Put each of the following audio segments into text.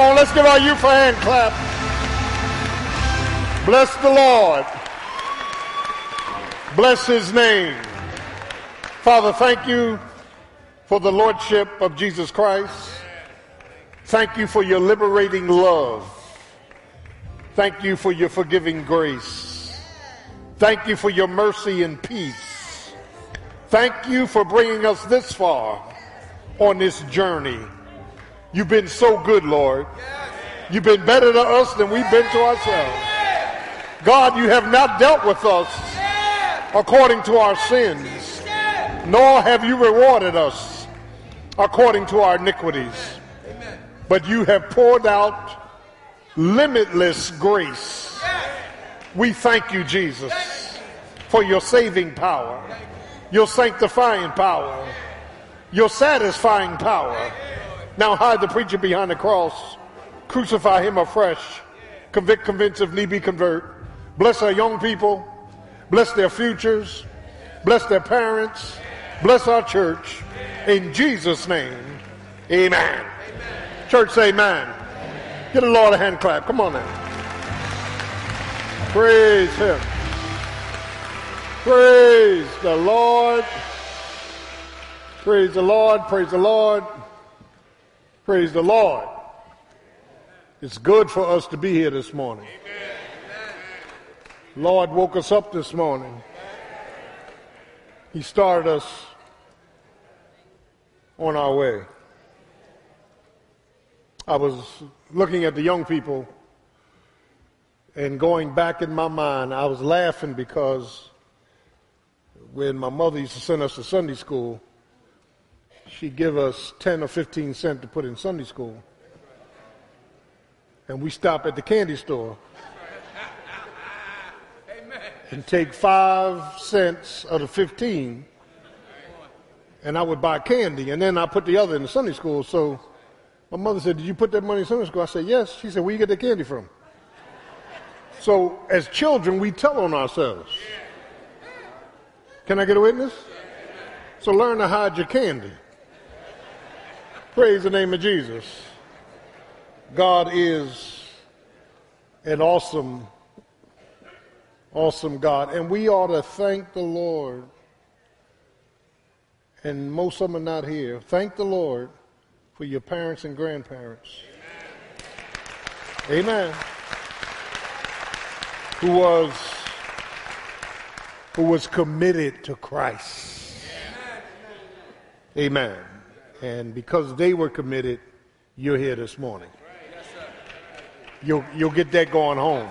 On, let's give our youth a hand clap. Bless the Lord. Bless his name. Father, thank you for the Lordship of Jesus Christ. Thank you for your liberating love. Thank you for your forgiving grace. Thank you for your mercy and peace. Thank you for bringing us this far on this journey. You've been so good, Lord. You've been better to us than we've been to ourselves. God, you have not dealt with us according to our sins, nor have you rewarded us according to our iniquities. But you have poured out limitless grace. We thank you, Jesus, for your saving power, your sanctifying power, your satisfying power. Now hide the preacher behind the cross, crucify him afresh, convict, convince, if need be, convert. Bless our young people, bless their futures, bless their parents, bless our church. In Jesus' name, amen. Church, say amen. Get the Lord a hand clap. Come on now. Praise him. Praise the Lord. Praise the Lord. Praise the Lord. Praise the Lord. It's good for us to be here this morning. Lord woke us up this morning. He started us on our way. I was looking at the young people and going back in my mind, I was laughing because when my mother used to send us to Sunday school, she'd give us 10 or 15 cents to put in Sunday school. And we stop at the candy store and take five cents of the 15 and I would buy candy and then I put the other in the Sunday school. So my mother said, Did you put that money in Sunday school? I said, Yes. She said, Where you get the candy from? So as children, we tell on ourselves. Can I get a witness? So learn to hide your candy. Praise the name of Jesus. God is an awesome, awesome God. And we ought to thank the Lord. And most of them are not here. Thank the Lord for your parents and grandparents. Amen. Amen. Who was who was committed to Christ. Amen. And because they were committed, you're here this morning. You'll, you'll get that going home.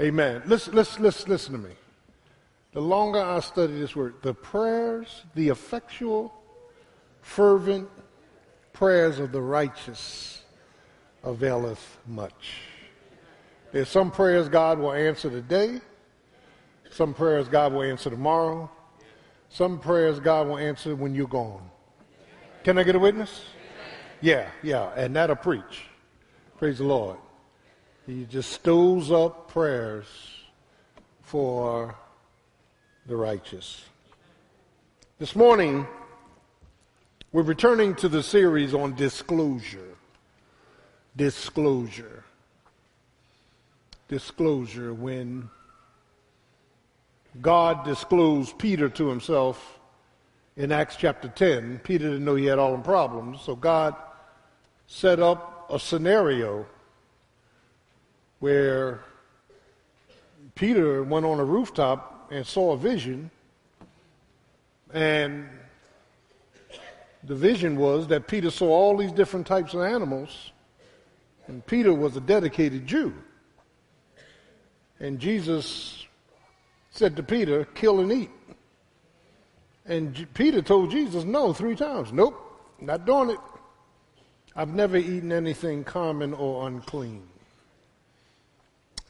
Amen. Listen, listen, listen, listen to me. The longer I study this word, the prayers, the effectual, fervent prayers of the righteous availeth much. There's some prayers God will answer today, some prayers God will answer tomorrow, some prayers God will answer when you're gone. Can I get a witness? Yeah, yeah, and that'll preach. Praise the Lord. He just stows up prayers for the righteous. This morning, we're returning to the series on disclosure. Disclosure. Disclosure. When God disclosed Peter to himself in Acts chapter 10, Peter didn't know he had all the problems, so God set up a scenario where Peter went on a rooftop and saw a vision, and the vision was that Peter saw all these different types of animals, and Peter was a dedicated Jew. And Jesus said to Peter, Kill and eat. And Peter told Jesus, No, three times. Nope, not doing it. I've never eaten anything common or unclean.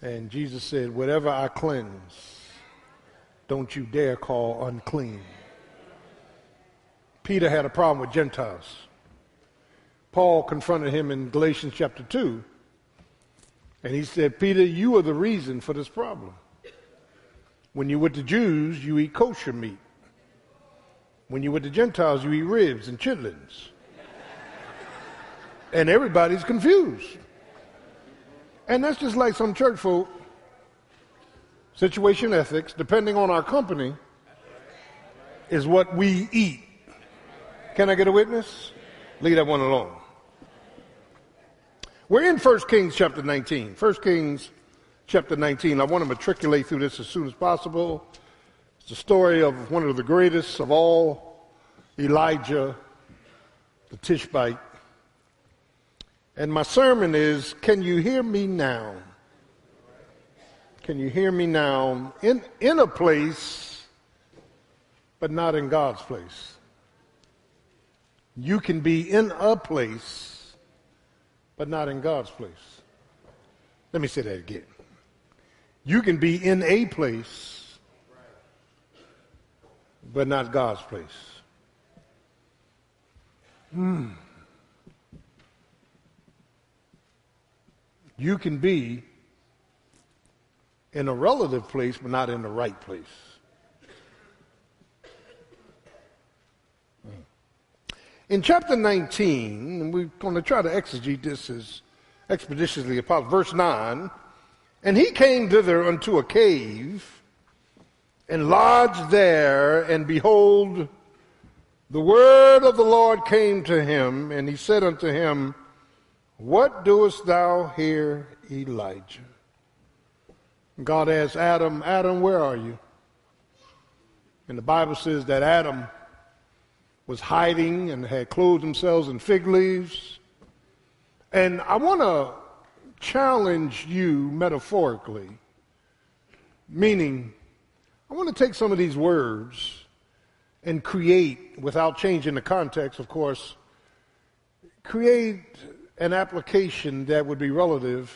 And Jesus said, Whatever I cleanse, don't you dare call unclean. Peter had a problem with Gentiles. Paul confronted him in Galatians chapter 2, and he said, Peter, you are the reason for this problem. When you're with the Jews, you eat kosher meat. When you're with the Gentiles, you eat ribs and chitlins. And everybody's confused. And that's just like some church folk, situation ethics, depending on our company, is what we eat. Can I get a witness? Leave that one alone. We're in 1 Kings chapter 19. 1 Kings chapter 19. I want to matriculate through this as soon as possible. It's the story of one of the greatest of all, Elijah, the Tishbite. And my sermon is Can you hear me now? Can you hear me now? In, in a place, but not in God's place. You can be in a place, but not in God's place. Let me say that again. You can be in a place, but not God's place. Hmm. You can be in a relative place, but not in the right place. In chapter 19, and we're going to try to exegete this as expeditiously as possible, verse 9, and he came thither unto a cave and lodged there, and behold, the word of the Lord came to him, and he said unto him, What doest thou here, Elijah? God asked Adam, Adam, where are you? And the Bible says that Adam was hiding and had clothed themselves in fig leaves. And I want to challenge you metaphorically, meaning I want to take some of these words and create, without changing the context, of course, create an application that would be relative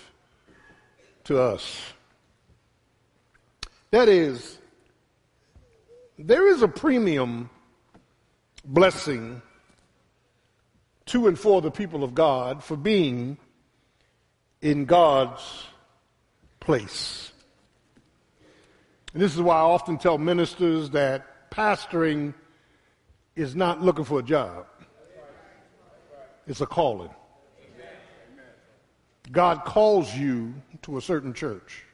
to us. That is, there is a premium blessing to and for the people of God for being in God's place. And this is why I often tell ministers that pastoring is not looking for a job, it's a calling. God calls you to a certain church.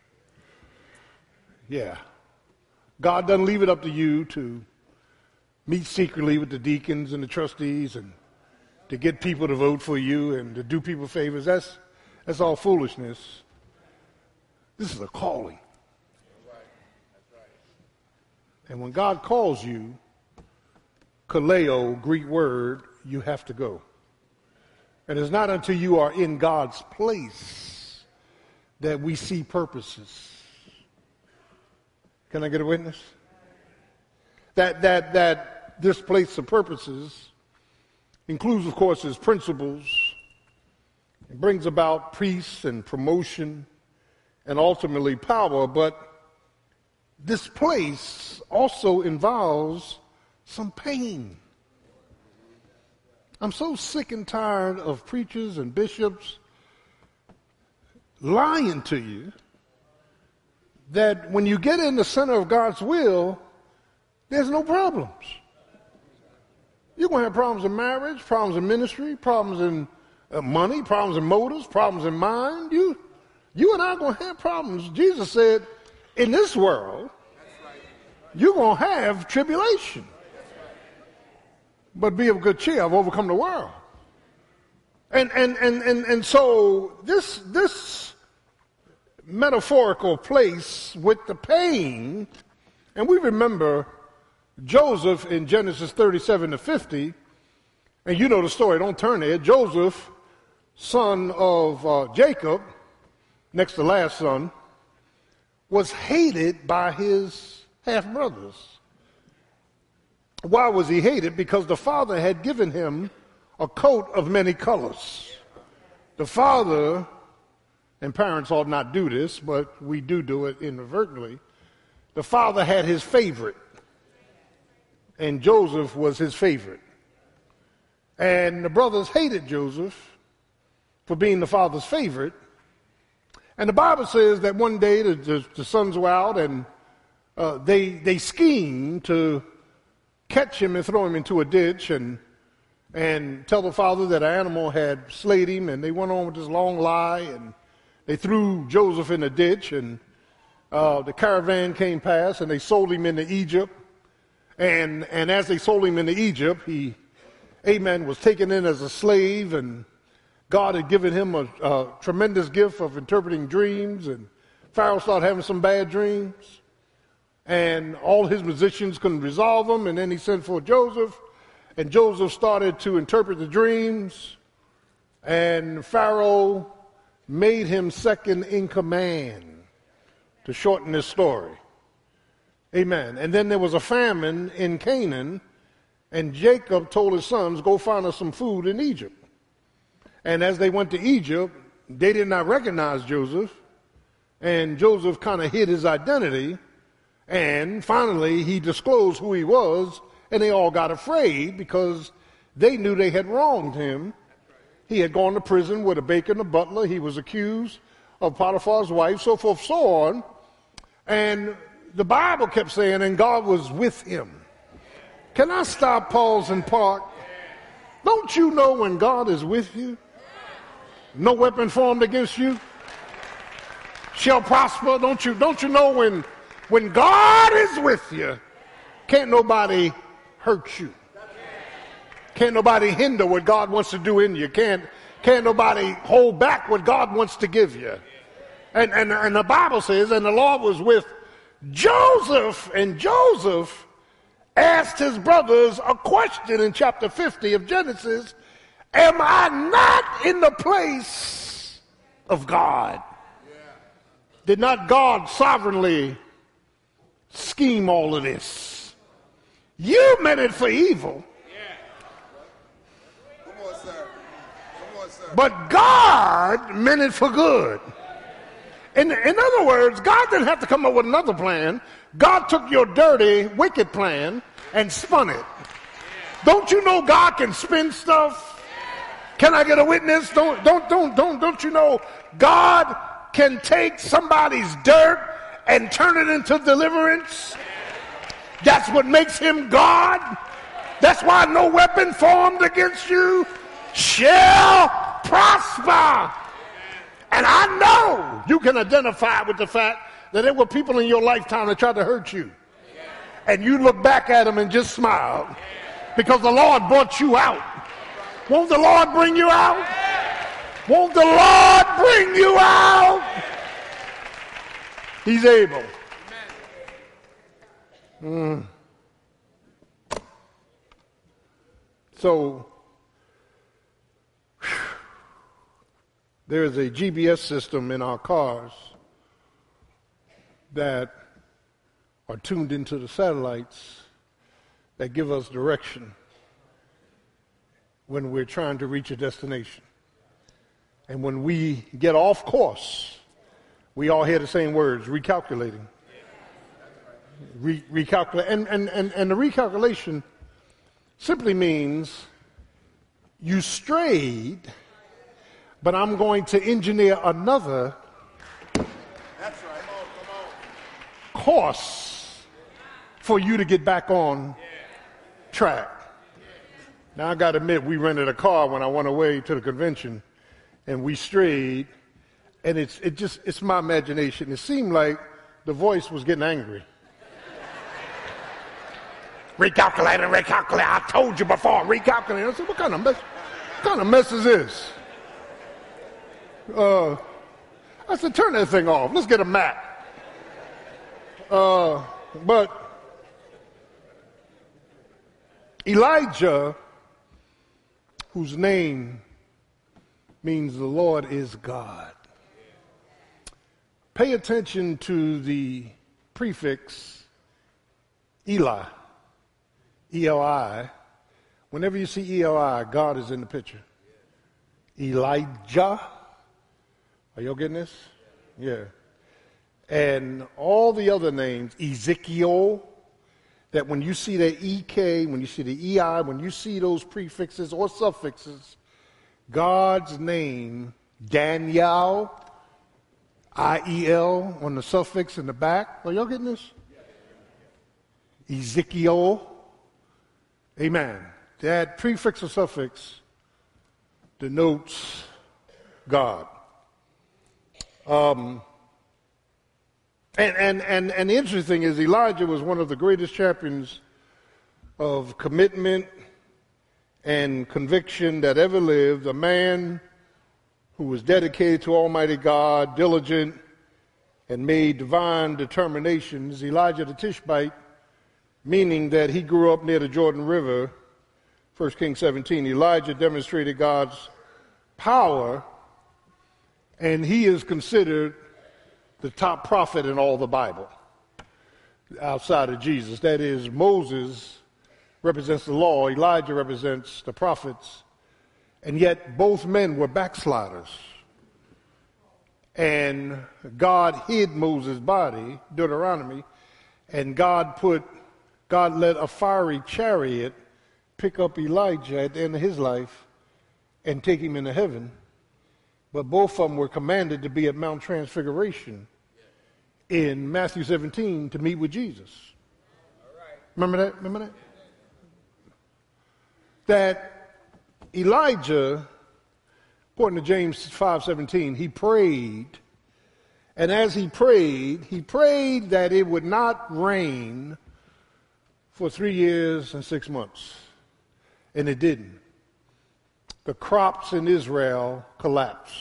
Yeah. God doesn't leave it up to you to meet secretly with the deacons and the trustees and to get people to vote for you and to do people favors. That's, that's all foolishness. This is a calling. And when God calls you, kaleo, Greek word, you have to go. And it's not until you are in God's place that we see purposes. Can I get a witness? That, that, that this place of purposes includes, of course, his principles. It brings about peace and promotion and ultimately power, but this place also involves some pain. I'm so sick and tired of preachers and bishops lying to you that when you get in the center of God's will, there's no problems. You're going to have problems in marriage, problems in ministry, problems in uh, money, problems in motives, problems in mind. You, you and I are going to have problems. Jesus said, in this world, you're going to have tribulation. But be of good cheer. I've overcome the world. And, and, and, and, and so this, this metaphorical place with the pain, and we remember Joseph in Genesis 37 to 50, and you know the story, don't turn there. Joseph, son of uh, Jacob, next to last son, was hated by his half brothers. Why was he hated? Because the father had given him a coat of many colors. The father, and parents ought not do this, but we do do it inadvertently. The father had his favorite and Joseph was his favorite. And the brothers hated Joseph for being the father's favorite. And the Bible says that one day the, the, the sons were out and uh, they, they schemed to catch him and throw him into a ditch. And, and tell the father that an animal had slayed him, and they went on with this long lie, and they threw Joseph in a ditch, and uh, the caravan came past, and they sold him into Egypt. And, and as they sold him into Egypt, he, amen, was taken in as a slave, and God had given him a, a tremendous gift of interpreting dreams, and Pharaoh started having some bad dreams, and all his musicians couldn't resolve them, and then he sent for Joseph, and Joseph started to interpret the dreams, and Pharaoh made him second in command to shorten this story. Amen. And then there was a famine in Canaan, and Jacob told his sons, Go find us some food in Egypt. And as they went to Egypt, they did not recognize Joseph, and Joseph kind of hid his identity. And finally, he disclosed who he was, and they all got afraid because they knew they had wronged him. He had gone to prison with a baker and a butler. He was accused of Potiphar's wife, so forth, so on. And the Bible kept saying, and God was with him. Can I stop, pause, and park? Don't you know when God is with you? No weapon formed against you shall prosper. Don't you, don't you know when, when God is with you, can't nobody hurt you. Can't nobody hinder what God wants to do in you. Can't, can't nobody hold back what God wants to give you. And, and, and the Bible says, and the Lord was with Joseph, and Joseph asked his brothers a question in chapter 50 of Genesis Am I not in the place of God? Did not God sovereignly scheme all of this? You meant it for evil. But God meant it for good. In, in other words, God didn't have to come up with another plan. God took your dirty, wicked plan and spun it. Don't you know God can spin stuff? Can I get a witness? Don't, don't, don't, don't, don't you know God can take somebody's dirt and turn it into deliverance? That's what makes him God. That's why no weapon formed against you shall prosper. And I know you can identify with the fact that there were people in your lifetime that tried to hurt you. And you look back at them and just smile because the Lord brought you out. Won't the Lord bring you out? Won't the Lord bring you out? He's able. Mm. So, there is a GPS system in our cars that are tuned into the satellites that give us direction when we're trying to reach a destination. And when we get off course, we all hear the same words recalculating. Re- recalculate. And, and, and, and the recalculation simply means you strayed but I'm going to engineer another course for you to get back on track. Now, I got to admit, we rented a car when I went away to the convention and we strayed, and it's, it just, it's my imagination. It seemed like the voice was getting angry. recalculating, recalculating. I told you before, recalculating. I said, what kind of mess, kind of mess is this? Uh, I said, turn that thing off. Let's get a map. Uh, but Elijah, whose name means the Lord is God, pay attention to the prefix Eli, E L I. Whenever you see E L I, God is in the picture. Elijah are y'all getting this? Yeah. And all the other names, Ezekiel, that when you see the EK, when you see the EI, when you see those prefixes or suffixes, God's name, Daniel, IEL on the suffix in the back. Are y'all getting this? Ezekiel. Amen. that prefix or suffix denotes God. Um, and, and, and, and the interesting thing is, Elijah was one of the greatest champions of commitment and conviction that ever lived, a man who was dedicated to Almighty God, diligent, and made divine determinations. Elijah the Tishbite, meaning that he grew up near the Jordan River. 1 Kings 17. Elijah demonstrated God's power, and he is considered the top prophet in all the Bible outside of Jesus. That is, Moses represents the law, Elijah represents the prophets, and yet both men were backsliders. And God hid Moses' body, Deuteronomy, and God put, God let a fiery chariot pick up Elijah at the end of his life and take him into heaven. But both of them were commanded to be at Mount Transfiguration in Matthew 17 to meet with Jesus. Remember that? Remember that? That Elijah, according to James 5:17, he prayed, and as he prayed, he prayed that it would not rain for three years and six months, and it didn't. The crops in Israel collapse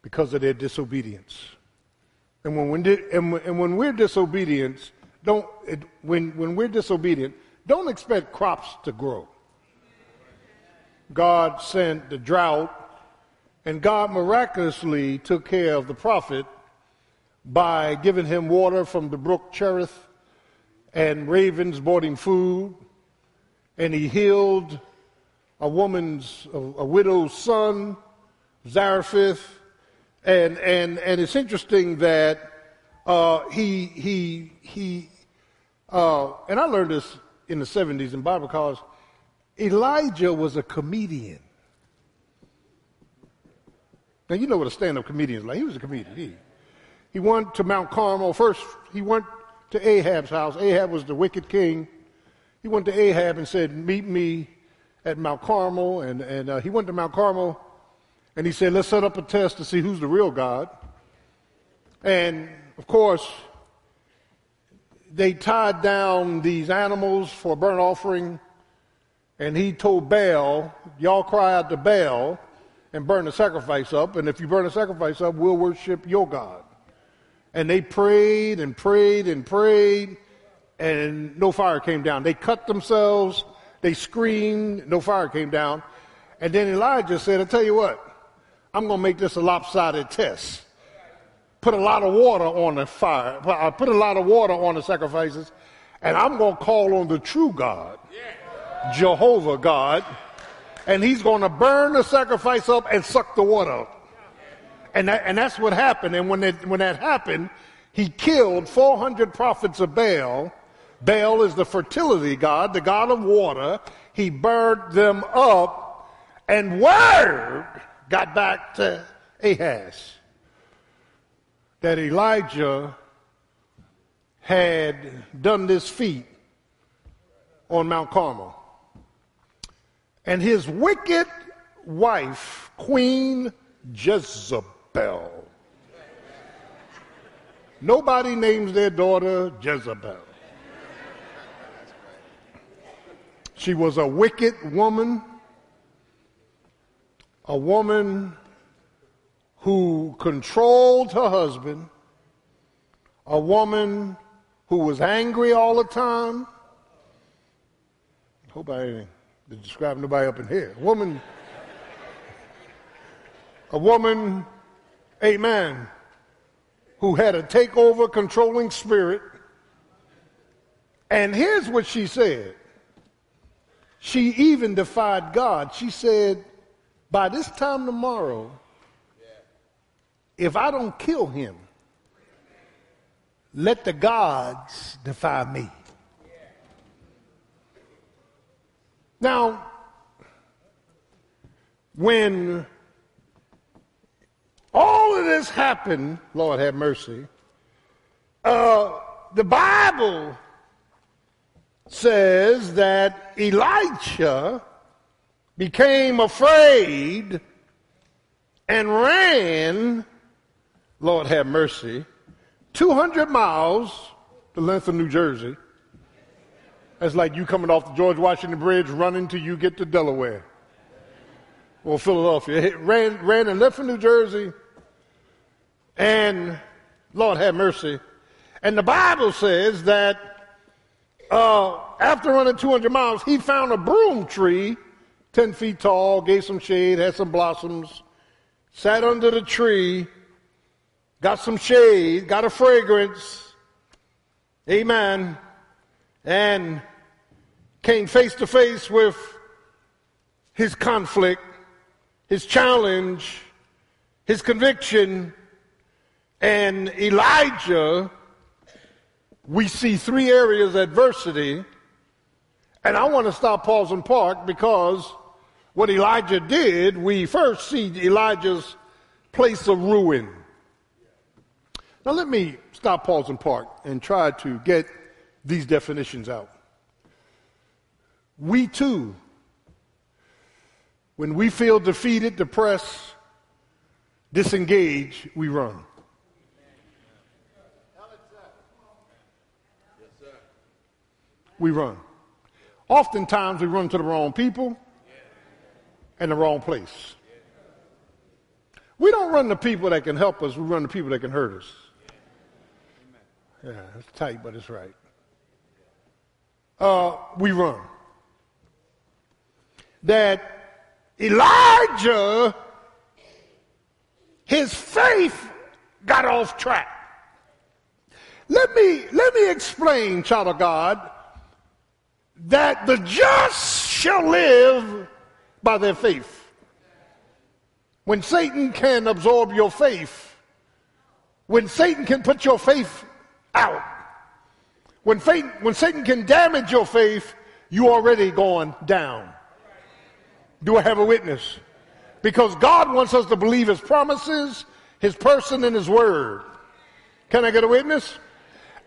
because of their disobedience. And when, when, and, and when we're disobedient, don't, it, when, when we're disobedient, don't expect crops to grow. God sent the drought, and God miraculously took care of the prophet by giving him water from the brook Cherith, and ravens brought him food, and he healed a woman's, a, a widow's son, Zarephath, and, and, and it's interesting that uh, he, he, he uh, and I learned this in the 70s in Bible college, Elijah was a comedian. Now, you know what a stand up comedian is like. He was a comedian. He, he went to Mount Carmel. First, he went to Ahab's house. Ahab was the wicked king. He went to Ahab and said, Meet me at Mount Carmel. And, and uh, he went to Mount Carmel and he said, let's set up a test to see who's the real God. And of course, they tied down these animals for a burnt offering. And he told Baal, y'all cry out to Baal and burn the sacrifice up. And if you burn the sacrifice up, we'll worship your God. And they prayed and prayed and prayed, and no fire came down. They cut themselves, they screamed, no fire came down. And then Elijah said, I tell you what, I'm going to make this a lopsided test. Put a lot of water on the fire, I put a lot of water on the sacrifices, and I'm going to call on the true God, Jehovah God, and he's going to burn the sacrifice up and suck the water. And, that, and that's what happened. And when, it, when that happened, he killed 400 prophets of Baal. Baal is the fertility god, the god of water. He burned them up, and word got back to Ahaz that Elijah had done this feat on Mount Carmel. And his wicked wife, Queen Jezebel. Nobody names their daughter Jezebel. She was a wicked woman a woman who controlled her husband, a woman who was angry all the time. Hope I didn't describe nobody up in here. A woman, a woman, amen, who had a takeover controlling spirit. And here's what she said. She even defied God. She said, by this time tomorrow, if I don't kill him, let the gods defy me. Now, when all of this happened, Lord have mercy, uh, the Bible says that Elijah became afraid and ran, Lord have mercy, 200 miles, the length of New Jersey. That's like you coming off the George Washington Bridge running till you get to Delaware or Philadelphia. ran, ran and left for New Jersey, and Lord have mercy. And the Bible says that uh, after running 200 miles, he found a broom tree, 10 feet tall, gave some shade, had some blossoms, sat under the tree, got some shade, got a fragrance, amen, and came face to face with his conflict, his challenge, his conviction, and Elijah, we see three areas of adversity. And I want to stop, pause, and park because what Elijah did, we first see Elijah's place of ruin. Now, let me stop, pause, and park and try to get these definitions out. We too, when we feel defeated, depressed, disengaged, we run. We run. Oftentimes, we run to the wrong people and the wrong place. We don't run to people that can help us, we run to people that can hurt us. Yeah, it's tight, but it's right. Uh, we run. That Elijah, his faith got off track. Let me, let me explain, child of God, that the just shall live by their faith. When Satan can absorb your faith, when Satan can put your faith out, when, faith, when Satan can damage your faith, you already going down. Do I have a witness? Because God wants us to believe his promises, his person, and his word. Can I get a witness?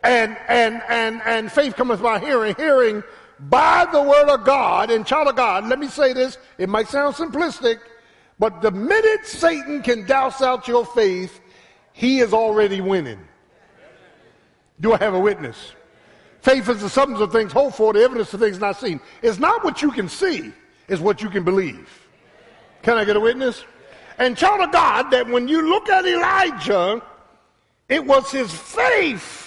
And and and and faith cometh by hearing, hearing by the word of God, and child of God, let me say this, it might sound simplistic, but the minute Satan can douse out your faith, he is already winning. Do I have a witness? Faith is the substance of things hoped for, the evidence of things not seen. It's not what you can see, it's what you can believe. Can I get a witness? And child of God, that when you look at Elijah, it was his faith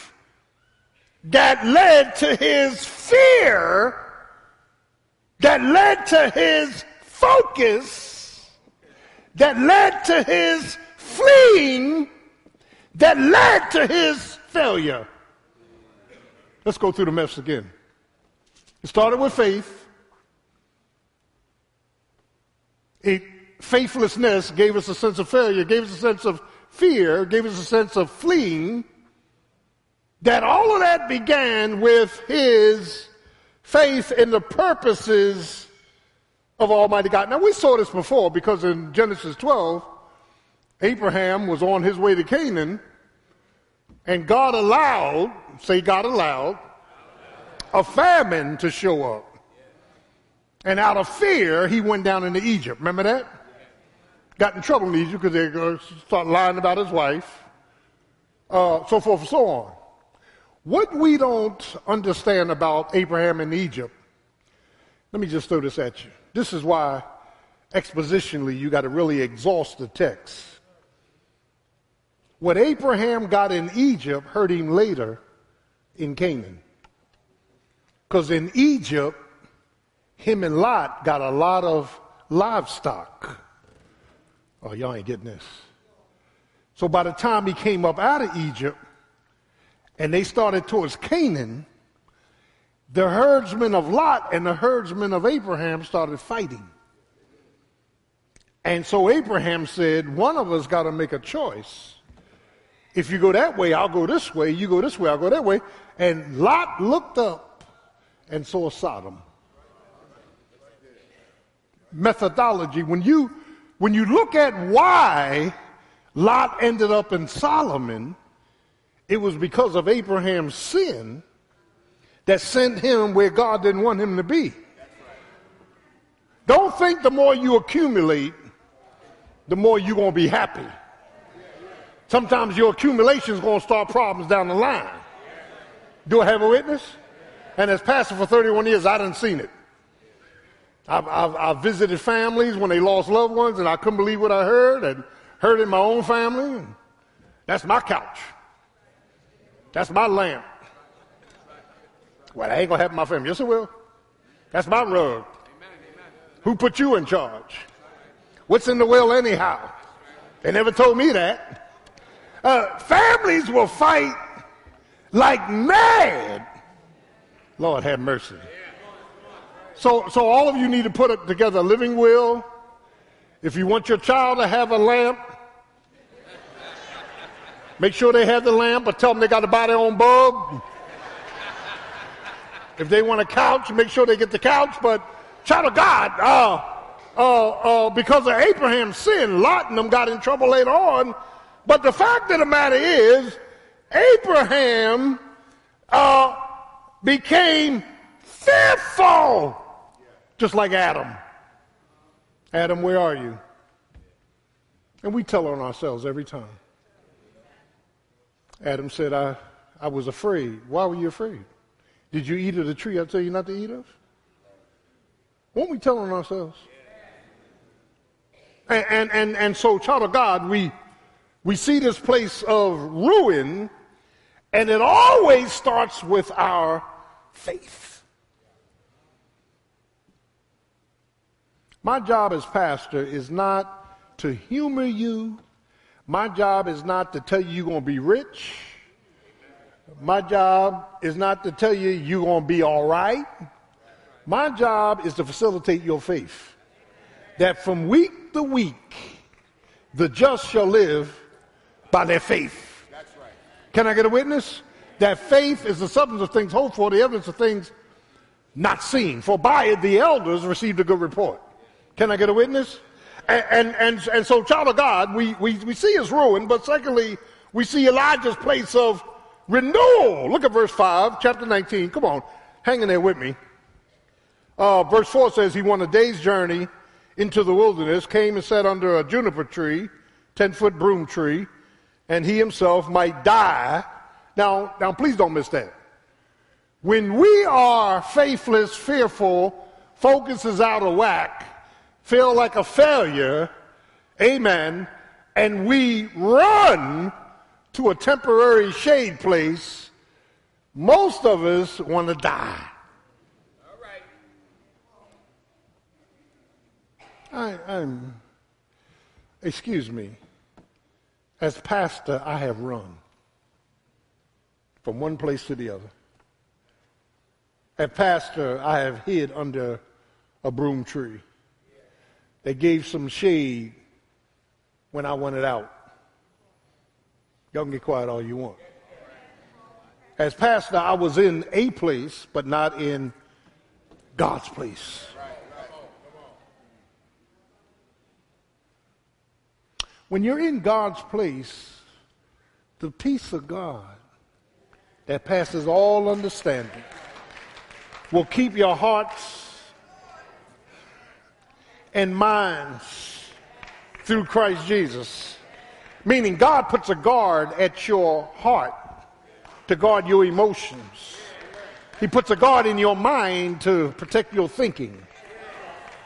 that led to his fear, that led to his focus, that led to his fleeing, that led to his failure. Let's go through the mess again. It started with faith. It, faithlessness gave us a sense of failure, gave us a sense of fear, gave us a sense of fleeing that all of that began with his faith in the purposes of Almighty God. Now, we saw this before because in Genesis 12, Abraham was on his way to Canaan, and God allowed, say God allowed, a famine to show up. And out of fear, he went down into Egypt. Remember that? Got in trouble in Egypt because they start lying about his wife, uh, so forth and so on. What we don't understand about Abraham in Egypt, let me just throw this at you. This is why expositionally you got to really exhaust the text. What Abraham got in Egypt hurt him later in Canaan. Because in Egypt, him and Lot got a lot of livestock. Oh, y'all ain't getting this. So by the time he came up out of Egypt, and they started towards Canaan, the herdsmen of Lot and the herdsmen of Abraham started fighting. And so Abraham said, One of us got to make a choice. If you go that way, I'll go this way. You go this way, I'll go that way. And Lot looked up and saw Sodom. Methodology. When you, when you look at why Lot ended up in Solomon, it was because of Abraham's sin that sent him where God didn't want him to be. Don't think the more you accumulate, the more you're going to be happy. Sometimes your accumulation is going to start problems down the line. Do I have a witness? And as pastor for 31 years, I didn't seen it. I've, I've, I've, visited families when they lost loved ones, and I couldn't believe what I heard, and heard in my own family. That's my couch. That's my lamp. Well, I ain't gonna happen in my family. Yes, it will. That's my rug. Who put you in charge? What's in the will anyhow? They never told me that. Uh, families will fight like mad. Lord have mercy. So, so all of you need to put together a living will. If you want your child to have a lamp, make sure they have the lamp, but tell them they got to buy their own bulb. If they want a couch, make sure they get the couch. But child of God, uh, uh, uh, because of Abraham's sin, Lot and them got in trouble later on. But the fact of the matter is, Abraham uh, became fearful, just like Adam. Adam, where are you? And we tell on ourselves every time. Adam said, I, I was afraid. Why were you afraid? Did you eat of the tree I tell you not to eat of? Won't we tell on ourselves? And, and, and, and so, child of God, we, we see this place of ruin, and it always starts with our faith. My job as pastor is not to humor you. My job is not to tell you you're going to be rich. My job is not to tell you you're going to be all right. My job is to facilitate your faith. That from week to week, the just shall live by their faith. Can I get a witness? That faith is the substance of things hoped for, the evidence of things not seen. For by it the elders received a good report. Can I get a witness? And, and, and, so, child of God, we, we, we see his ruin, but secondly, we see Elijah's place of renewal. Look at verse 5, chapter 19. Come on, hang in there with me. Uh, verse 4 says, He went a day's journey into the wilderness, came and sat under a juniper tree, 10 foot broom tree, and he himself might die. Now, now, please don't miss that. When we are faithless, fearful, focus is out of whack, feel like a failure, amen, and we run to a temporary shade place, most of us want to die. All right. I, I'm, excuse me, as pastor, I have run from one place to the other. As pastor, I have hid under a broom tree. They gave some shade when I wanted out. Y'all can get quiet all you want. As pastor, I was in a place, but not in God's place. When you're in God's place, the peace of God that passes all understanding will keep your hearts and minds through Christ Jesus Meaning, God puts a guard at your heart to guard your emotions. He puts a guard in your mind to protect your thinking.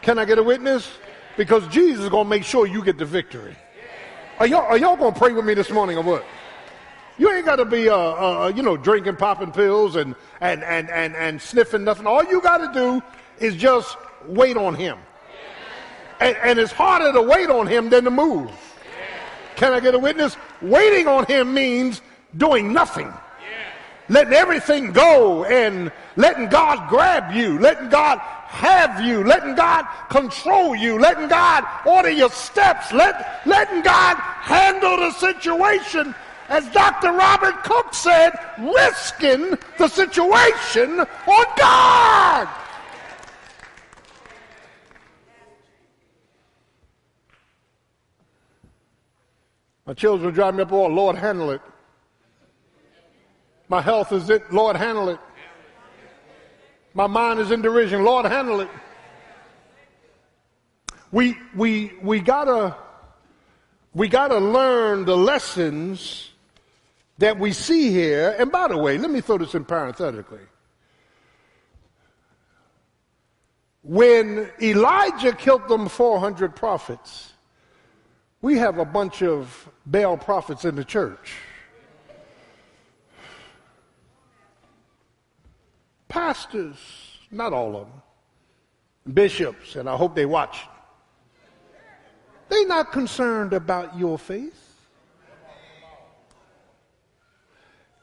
Can I get a witness? Because Jesus is going to make sure you get the victory. Are y'all, are y'all going to pray with me this morning or what? You ain't got to be, uh, uh, you know, drinking, popping pills and, and, and, and, and sniffing nothing. All you got to do is just wait on him. And, and it's harder to wait on him than to move. Can I get a witness? Waiting on him means doing nothing. Letting everything go and letting God grab you, letting God have you, letting God control you, letting God order your steps, let, letting God handle the situation. As Dr. Robert Cook said, risking the situation on God. My children drive me up, oh, Lord, handle it. My health is it, Lord, handle it. My mind is in derision. Lord, handle it. We, we, we gotta, we gotta learn the lessons that we see here. And by the way, let me throw this in parenthetically. When Elijah killed them 400 prophets, we have a bunch of Baal prophets in the church. Pastors, not all of them, bishops, and I hope they watch. They're not concerned about your faith.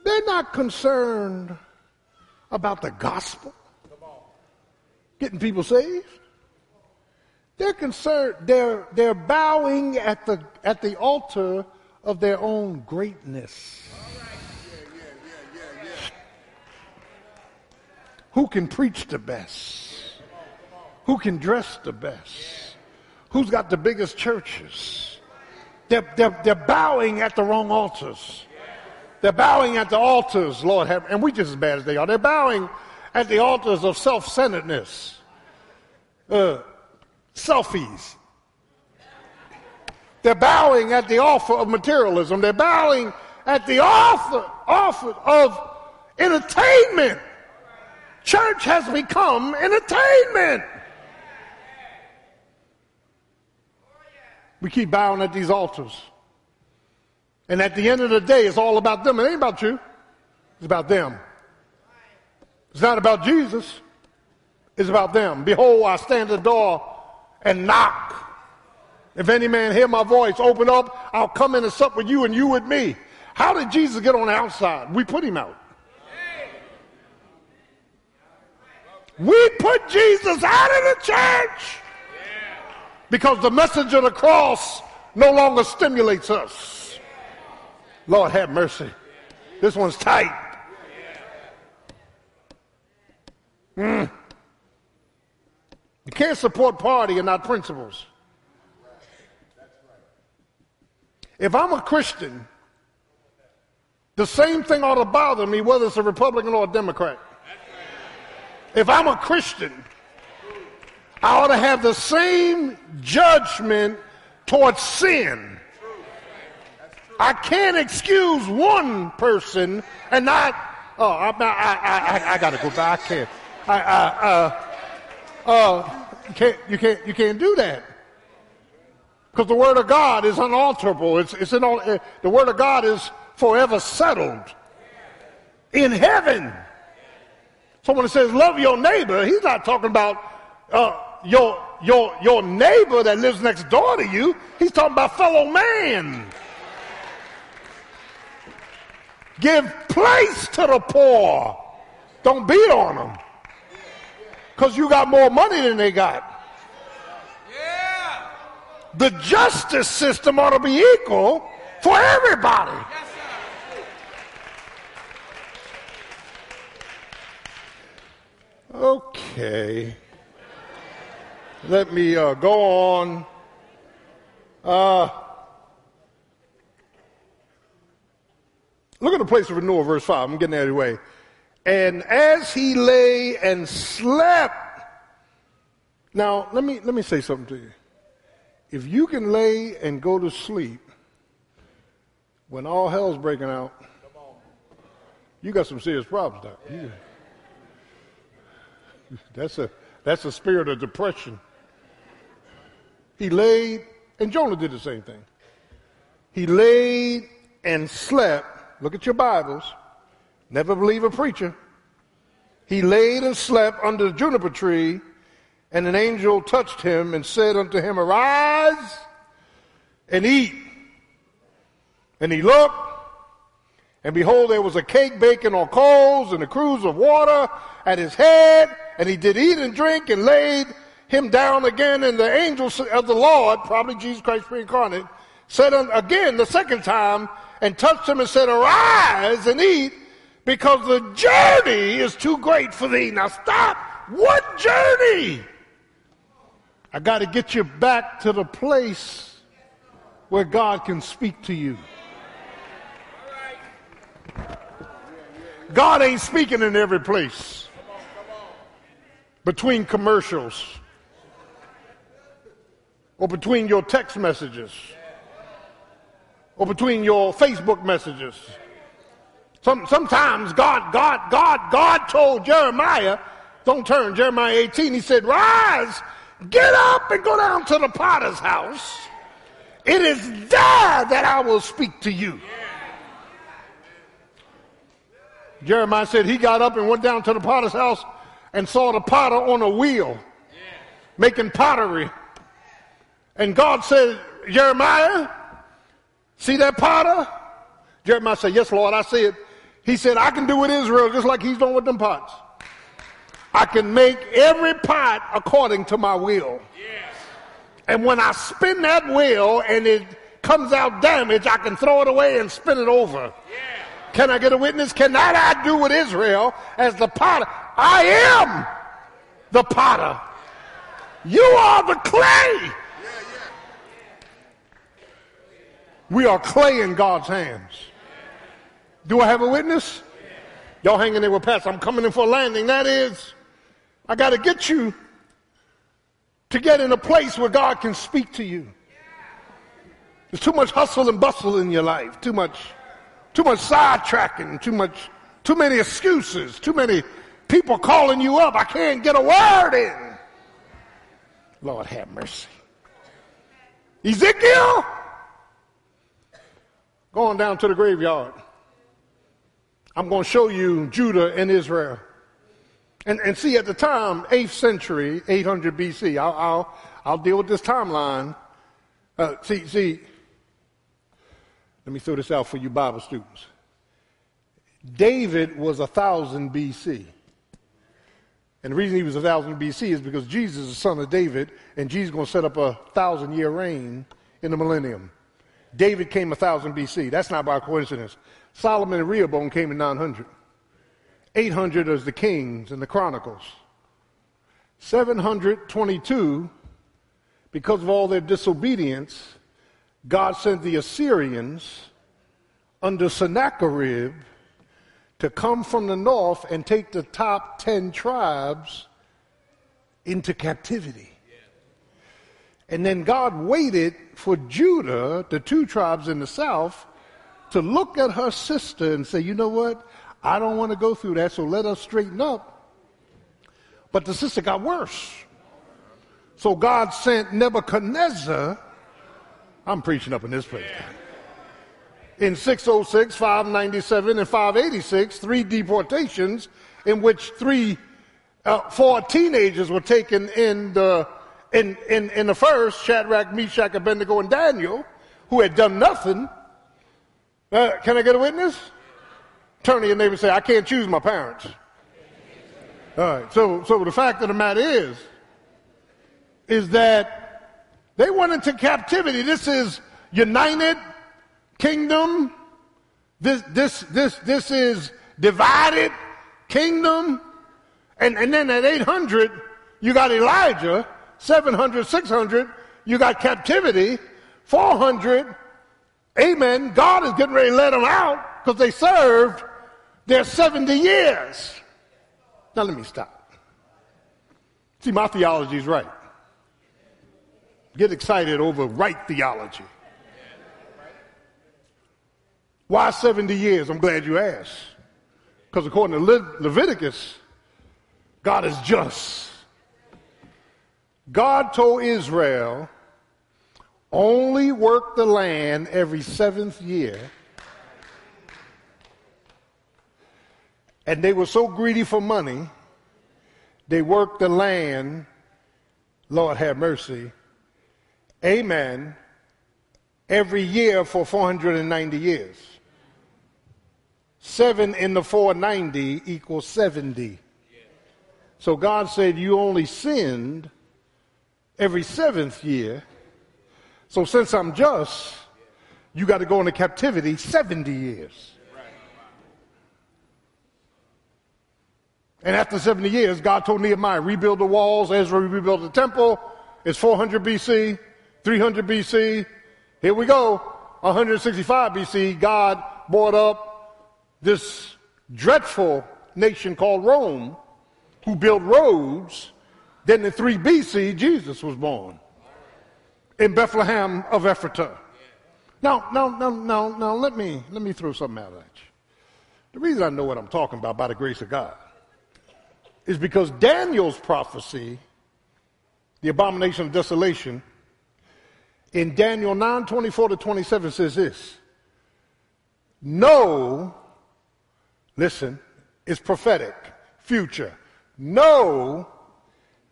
They're not concerned about the gospel, getting people saved. They're concerned, they're, they're bowing at the, at the altar of their own greatness. Who can preach the best? Who can dress the best? Who's got the biggest churches? They're, they're, they're bowing at the wrong altars. They're bowing at the altars, Lord have, and we're just as bad as they are. They're bowing at the altars of self-centeredness, uh, selfies. They're bowing at the offer of materialism. They're bowing at the offer, offer of entertainment. Church has become entertainment. We keep bowing at these altars. And at the end of the day, it's all about them. It ain't about you. It's about them. It's not about Jesus. It's about them. Behold, I stand at the door and knock. If any man hear my voice, open up, I'll come in and sup with you and you with me. How did Jesus get on the outside? We put him out. We put Jesus out of the church because the message of the cross no longer stimulates us. Lord have mercy. This one's tight. Mm. You can't support party and not principles. If I'm a Christian, the same thing ought to bother me whether it's a Republican or a Democrat. If I'm a Christian, I ought to have the same judgment towards sin I can't excuse one person and not. Oh, I, I, I, I, got to go back. I can't. I, I, uh, uh, you can't. You can't. You can't do that. Because the word of God is unalterable. It's, it's in uh, the word of God is forever settled in heaven. So when it says love your neighbor, he's not talking about uh, your your your neighbor that lives next door to you. He's talking about fellow man. Give place to the poor. Don't beat on them. Because you got more money than they got. Yeah. The justice system ought to be equal for everybody. Okay. Let me uh, go on. Uh, Look at the place of renewal, verse 5. I'm getting out of the way. And as he lay and slept. Now, let me, let me say something to you. If you can lay and go to sleep when all hell's breaking out, you got some serious problems, Doc. Yeah. That's a that's a spirit of depression. He laid, and Jonah did the same thing. He laid and slept Look at your Bibles. Never believe a preacher. He laid and slept under the juniper tree, and an angel touched him and said unto him, Arise and eat. And he looked, and behold, there was a cake baking on coals and a cruse of water at his head, and he did eat and drink and laid him down again. And the angel of the Lord, probably Jesus Christ pre-incarnate, said again the second time, and touched him and said, Arise and eat, because the journey is too great for thee. Now stop. What journey? I got to get you back to the place where God can speak to you. God ain't speaking in every place. between commercials or between your text messages or between your Facebook messages. Some, sometimes God, God, God, God told Jeremiah, don't turn, Jeremiah 18, he said, rise, get up and go down to the potter's house. It is there that I will speak to you. Jeremiah said he got up and went down to the potter's house and saw the potter on a wheel making pottery. And God said, Jeremiah, see that potter? Jeremiah said, Yes, Lord, I see it. He said, I can do with Israel just like he's done with them pots. I can make every pot according to my will. And when I spin that wheel and it comes out damaged, I can throw it away and spin it over. Can I get a witness? Cannot I do with Israel as the potter? I am the potter. You are the clay. We are clay in God's hands. Do I have a witness? Y'all hanging there with Pastor. I'm coming in for a landing. That is, I got to get you to get in a place where God can speak to you. There's too much hustle and bustle in your life. Too much, too much sidetracking. Too much, too many excuses. Too many people calling you up. I can't get a word in. Lord have mercy. Ezekiel, going down to the graveyard. I'm going to show you Judah and Israel. And, and see, at the time, 8th century, 800 BC, I'll, I'll, I'll deal with this timeline. Uh, see, see, let me throw this out for you Bible students. David was a 1,000 BC. And the reason he was a 1,000 BC is because Jesus is the son of David, and Jesus is going to set up a 1,000 year reign in the millennium. David came 1,000 BC. That's not by coincidence. Solomon and Rehoboam came in 900. 800 is the Kings and the Chronicles. 722, because of all their disobedience, God sent the Assyrians under Sennacherib to come from the north and take the top 10 tribes into captivity. And then God waited for Judah, the two tribes in the south, to look at her sister and say, you know what? I don't want to go through that, so let us straighten up. But the sister got worse. So God sent Nebuchadnezzar. I'm preaching up in this place. In 606, 597, and 586, three deportations in which three, uh, four teenagers were taken in the, in, in, in the first, Shadrach, Meshach, Abednego, and Daniel, who had done nothing uh, can I get a witness? Turn to your neighbor and say, I can't choose my parents. All right. So, so the fact of the matter is, is that they went into captivity. This is united kingdom. This, this, this, this is divided kingdom. And, and then at 800, you got Elijah. 700, 600, you got captivity. 400, Amen. God is getting ready to let them out because they served their 70 years. Now let me stop. See, my theology is right. Get excited over right theology. Why 70 years? I'm glad you asked. Because according to Le- Leviticus, God is just. God told Israel only work the land every seventh year. And they were so greedy for money, they worked the land, Lord have mercy, amen, every year for 490 years. Seven in the 490 equals 70. So God said, You only sinned every seventh year so since I'm just, you got to go into captivity 70 years. And after 70 years, God told Nehemiah, rebuild the walls. Ezra rebuilt the temple. It's 400 BC, 300 BC. Here we go. 165 BC, God brought up this dreadful nation called Rome, who built roads Then in 3 BC, Jesus was born in Bethlehem of Ephratah. Now, now, now, now, now, let me let me throw something out at you. The reason I know what I'm talking about by the grace of God is because Daniel's prophecy, the abomination of desolation, in Daniel 9 24 to 27 says this Know, listen, it's prophetic, future. Know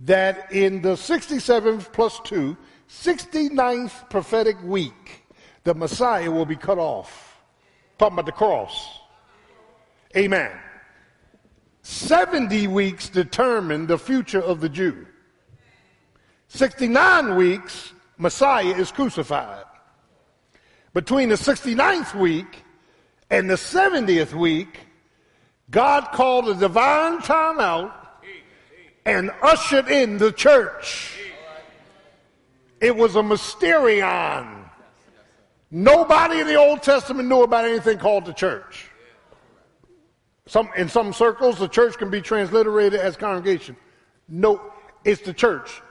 that in the 67th plus 2, 69th prophetic week, the Messiah will be cut off. Talking about the cross. Amen. 70 weeks determine the future of the Jew. 69 weeks, Messiah is crucified. Between the 69th week and the 70th week, God called a divine timeout and ushered in the church. It was a mysterion. Nobody in the Old Testament knew about anything called the church. Some, in some circles, the church can be transliterated as congregation. No, it's the church.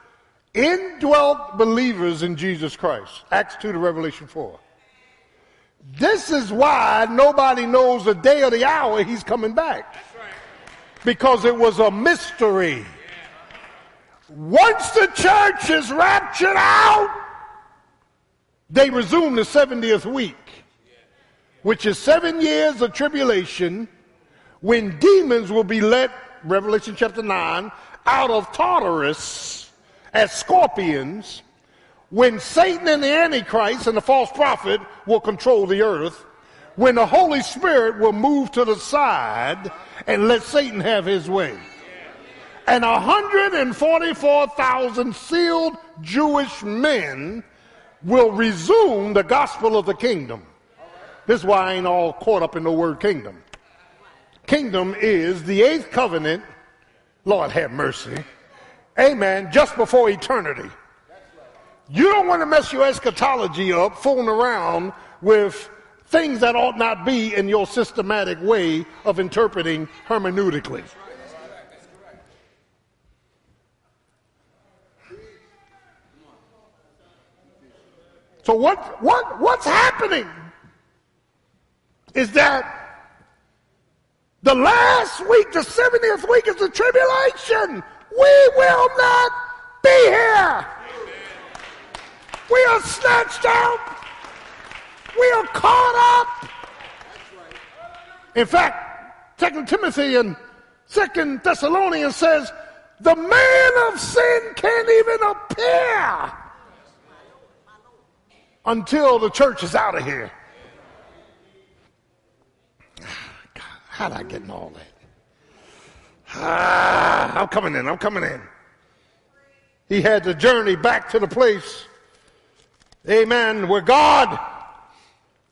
Indwelt believers in Jesus Christ. Acts 2 to Revelation 4. This is why nobody knows the day or the hour he's coming back. Because it was a mystery. Once the church is raptured out, they resume the 70th week, which is seven years of tribulation when demons will be let, Revelation chapter 9, out of Tartarus as scorpions, when Satan and the Antichrist and the false prophet will control the earth, when the Holy Spirit will move to the side and let Satan have his way. And 144,000 sealed Jewish men will resume the gospel of the kingdom. This is why I ain't all caught up in the word kingdom kingdom is the eighth covenant, Lord have mercy, amen, just before eternity. You don't want to mess your eschatology up fooling around with things that ought not be in your systematic way of interpreting hermeneutically. So what, what, what's happening is that the last week, the 70th week, is the tribulation. We will not be here. We are snatched out. We are caught up. In fact, Second Timothy and Second Thessalonians says, the man of sin can't even appear until the church is out of here. How did I get in all that? Ah, I'm coming in, I'm coming in. He had to journey back to the place, amen, where God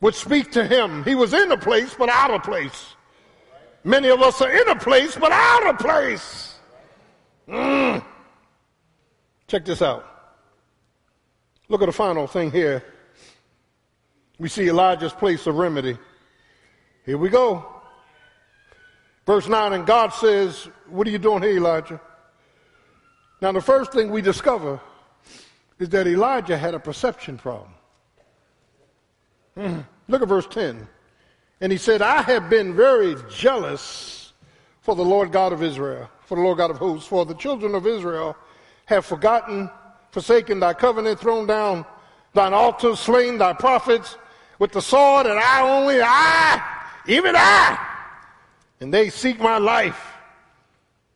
would speak to him. He was in a place, but out of place. Many of us are in a place, but out of place. Mm. Check this out. Look at the final thing here. We see Elijah's place of remedy. Here we go. Verse 9, and God says, What are you doing here, Elijah? Now, the first thing we discover is that Elijah had a perception problem. Mm. Look at verse 10. And he said, I have been very jealous for the Lord God of Israel, for the Lord God of hosts, for the children of Israel have forgotten, forsaken thy covenant, thrown down thine altars, slain thy prophets with the sword, and I only, I, even I, and they seek my life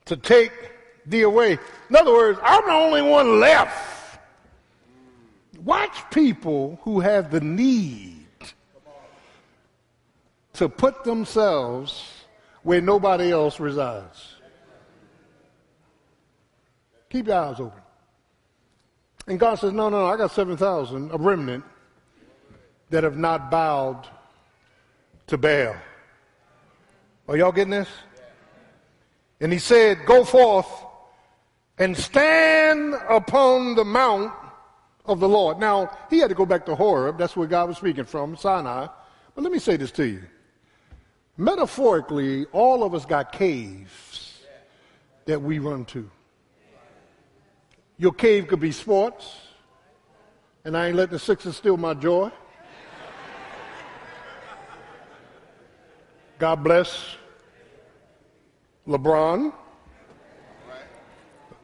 to take thee away. In other words, I'm the only one left. Watch people who have the need to put themselves where nobody else resides. Keep your eyes open. And God says, No, no, no, I got 7,000, a remnant, that have not bowed to Baal. Are y'all getting this? And he said, Go forth and stand upon the mount of the Lord. Now, he had to go back to Horeb. That's where God was speaking from, Sinai. But let me say this to you. Metaphorically, all of us got caves that we run to. Your cave could be sports, and I ain't letting the Sixers steal my joy. God bless LeBron.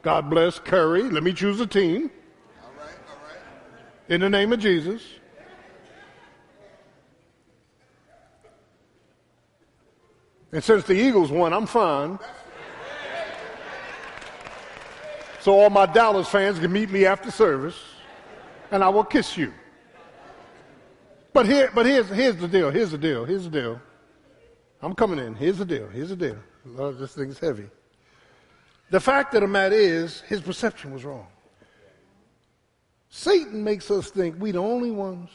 God bless Curry. Let me choose a team. In the name of Jesus. And since the Eagles won, I'm fine. So all my Dallas fans can meet me after service, and I will kiss you. But here, but here's here's the deal. Here's the deal. Here's the deal. I'm coming in. Here's the deal. Here's the deal. Lord, this thing's heavy. The fact of the matter is, his perception was wrong. Satan makes us think we're the only ones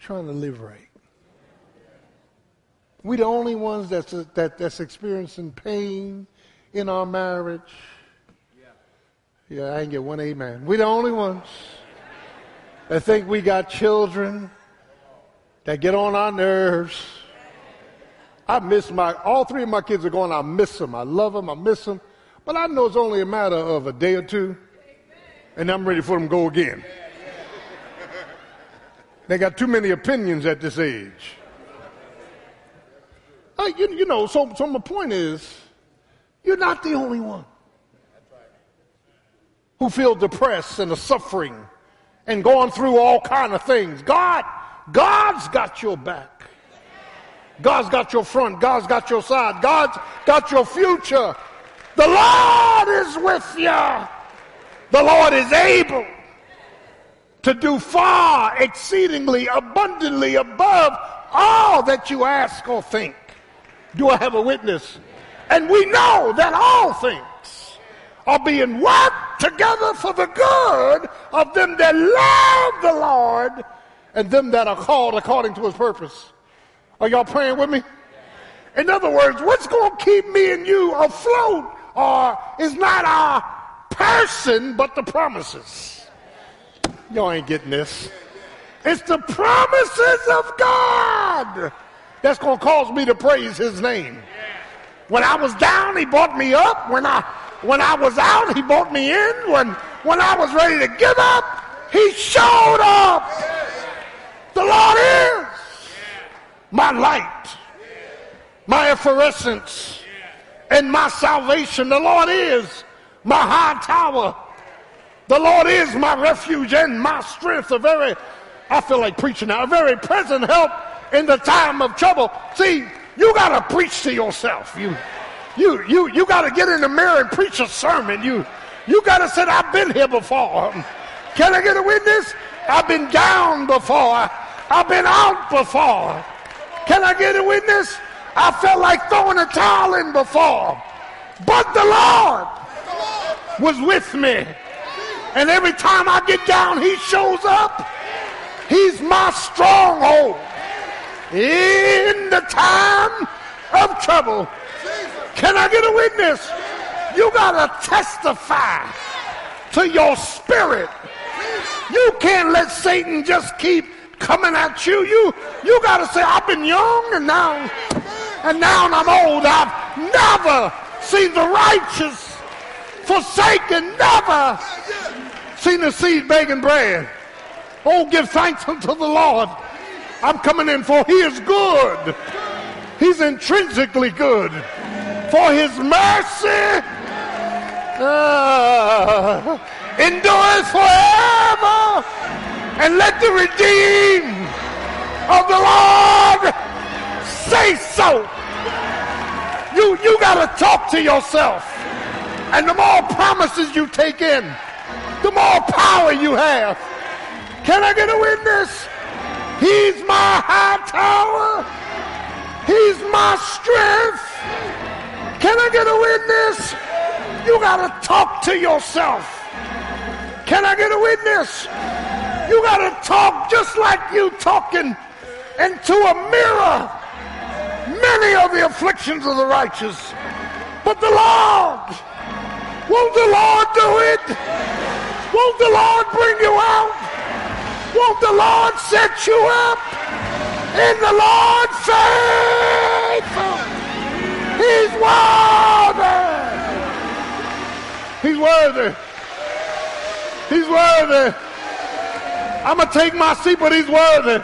trying to live right. We're the only ones that's, that, that's experiencing pain in our marriage. Yeah, I ain't get one amen. We the only ones that think we got children that get on our nerves. I miss my, all three of my kids are going, I miss them. I love them. I miss them. But I know it's only a matter of a day or two, and I'm ready for them to go again. They got too many opinions at this age. Like, you, you know, so, so my point is, you're not the only one who feel depressed and are suffering and going through all kind of things. God, God's got your back. God's got your front. God's got your side. God's got your future. The Lord is with you. The Lord is able to do far exceedingly abundantly above all that you ask or think. Do I have a witness? And we know that all things are being worked together for the good of them that love the Lord and them that are called according to his purpose. Are y'all praying with me? In other words, what's going to keep me and you afloat or is not our person, but the promises. Y'all ain't getting this. It's the promises of God that's going to cause me to praise his name. When I was down, he brought me up. When I when I was out, he brought me in. When when I was ready to give up, he showed up. The Lord is my light, my effervescence, and my salvation. The Lord is my high tower. The Lord is my refuge and my strength. A very, I feel like preaching now, a very present help in the time of trouble. See, you got to preach to yourself. You, you, you, you got to get in the mirror and preach a sermon. You, you got to say, I've been here before. Can I get a witness? I've been down before. I've been out before. Can I get a witness? I felt like throwing a towel in before. But the Lord was with me. And every time I get down, he shows up. He's my stronghold in the time of trouble. Can I get a witness? You got to testify to your spirit. You can't let Satan just keep coming at you. You you got to say, I've been young and now and now I'm old. I've never seen the righteous forsaken, never seen the seed begging bread. Oh, give thanks unto the Lord. I'm coming in for he is good. He's intrinsically good. For his mercy uh, endureth forever. And let the redeemed of the Lord say so. You, you got to talk to yourself. And the more promises you take in, the more power you have. Can I get a witness? He's my high tower. He's my strength. Can I get a witness? You got to talk to yourself. Can I get a witness? You got to talk just like you talking into a mirror many are the afflictions of the righteous, but the Lord, won't the Lord do it? Won't the Lord bring you out? Won't the Lord set you up? In the Lord faithful. He's worthy. He's worthy. He's worthy. I'm going to take my seat, but he's worthy.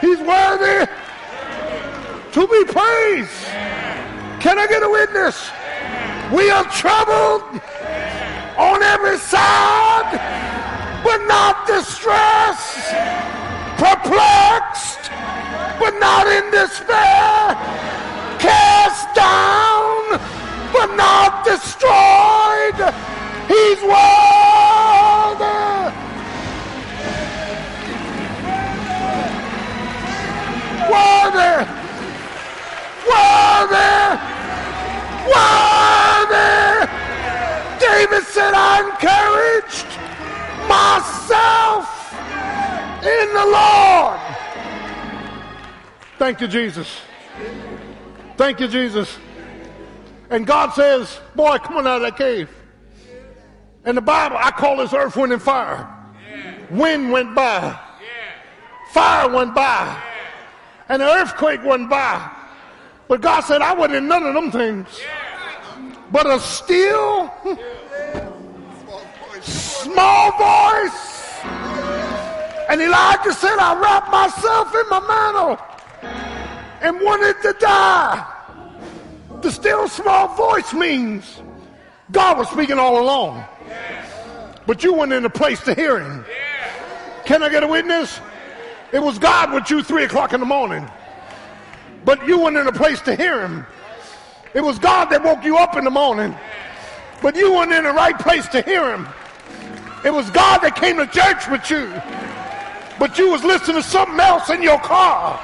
He's worthy to be praised. Can I get a witness? We are troubled on every side, but not distressed, perplexed, but not in despair, cast down, but not destroyed. He's worthy. Worthy. Worthy. Worthy. David said, I encouraged myself in the Lord. Thank you, Jesus. Thank you, Jesus. And God says, boy, come on out of that cave. And the Bible, I call this earth, wind, and fire. Wind went by. Fire went by. And the earthquake went by. But God said, I wasn't in none of them things. But a still, small voice. And Elijah said, I wrapped myself in my mantle and wanted to die. The still small voice means God was speaking all along. But you weren't in a place to hear him. Can I get a witness? It was God with you three o'clock in the morning. But you weren't in a place to hear him. It was God that woke you up in the morning. But you weren't in the right place to hear him. It was God that came to church with you. But you was listening to something else in your car.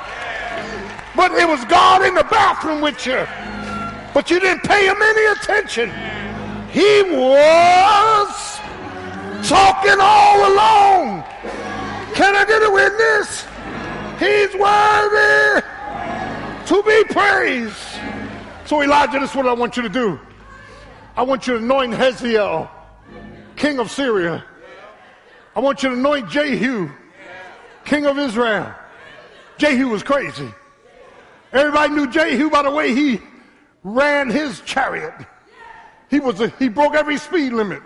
But it was God in the bathroom with you. But you didn't pay him any attention. He was talking all along. Can I get a witness? He's worthy to be praised. So Elijah, this is what I want you to do. I want you to anoint Hazael, king of Syria. I want you to anoint Jehu, king of Israel. Jehu was crazy. Everybody knew Jehu by the way he ran his chariot. He was a, he broke every speed limit.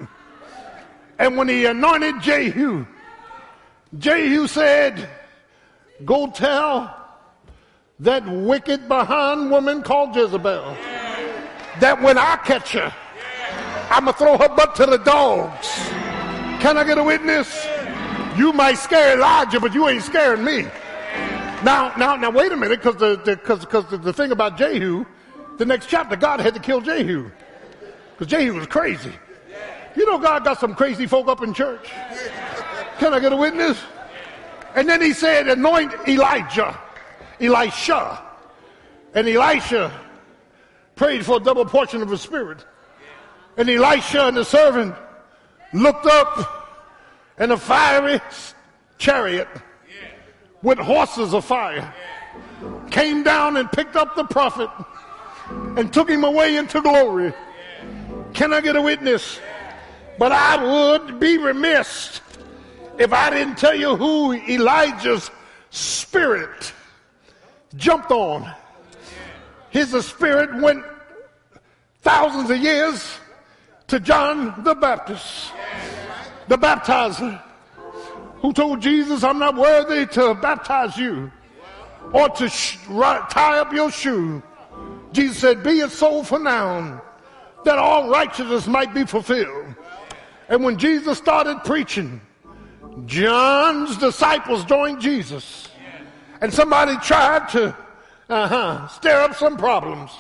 And when he anointed Jehu, Jehu said, Go tell that wicked behind woman called Jezebel that when I catch her, I'm going to throw her butt to the dogs. Can I get a witness? You might scare Elijah, but you ain't scaring me. Now, now, now, wait a minute, because the, the, cause, cause the, the thing about Jehu, the next chapter, God had to kill Jehu. Because Jehu was crazy. You know, God got some crazy folk up in church. Can I get a witness? And then he said, anoint Elijah, Elisha. And Elisha prayed for a double portion of his spirit. And Elisha and the servant looked up and a fiery chariot with horses of fire came down and picked up the prophet and took him away into glory. Can I get a witness? But I would be remiss if I didn't tell you who Elijah's spirit jumped on. His spirit went thousands of years to John the Baptist, the baptizer, who told Jesus, I'm not worthy to baptize you or to sh- tie up your shoe. Jesus said, Be it so for now that all righteousness might be fulfilled. And when Jesus started preaching, John's disciples joined Jesus. And somebody tried to uh-huh, stir up some problems.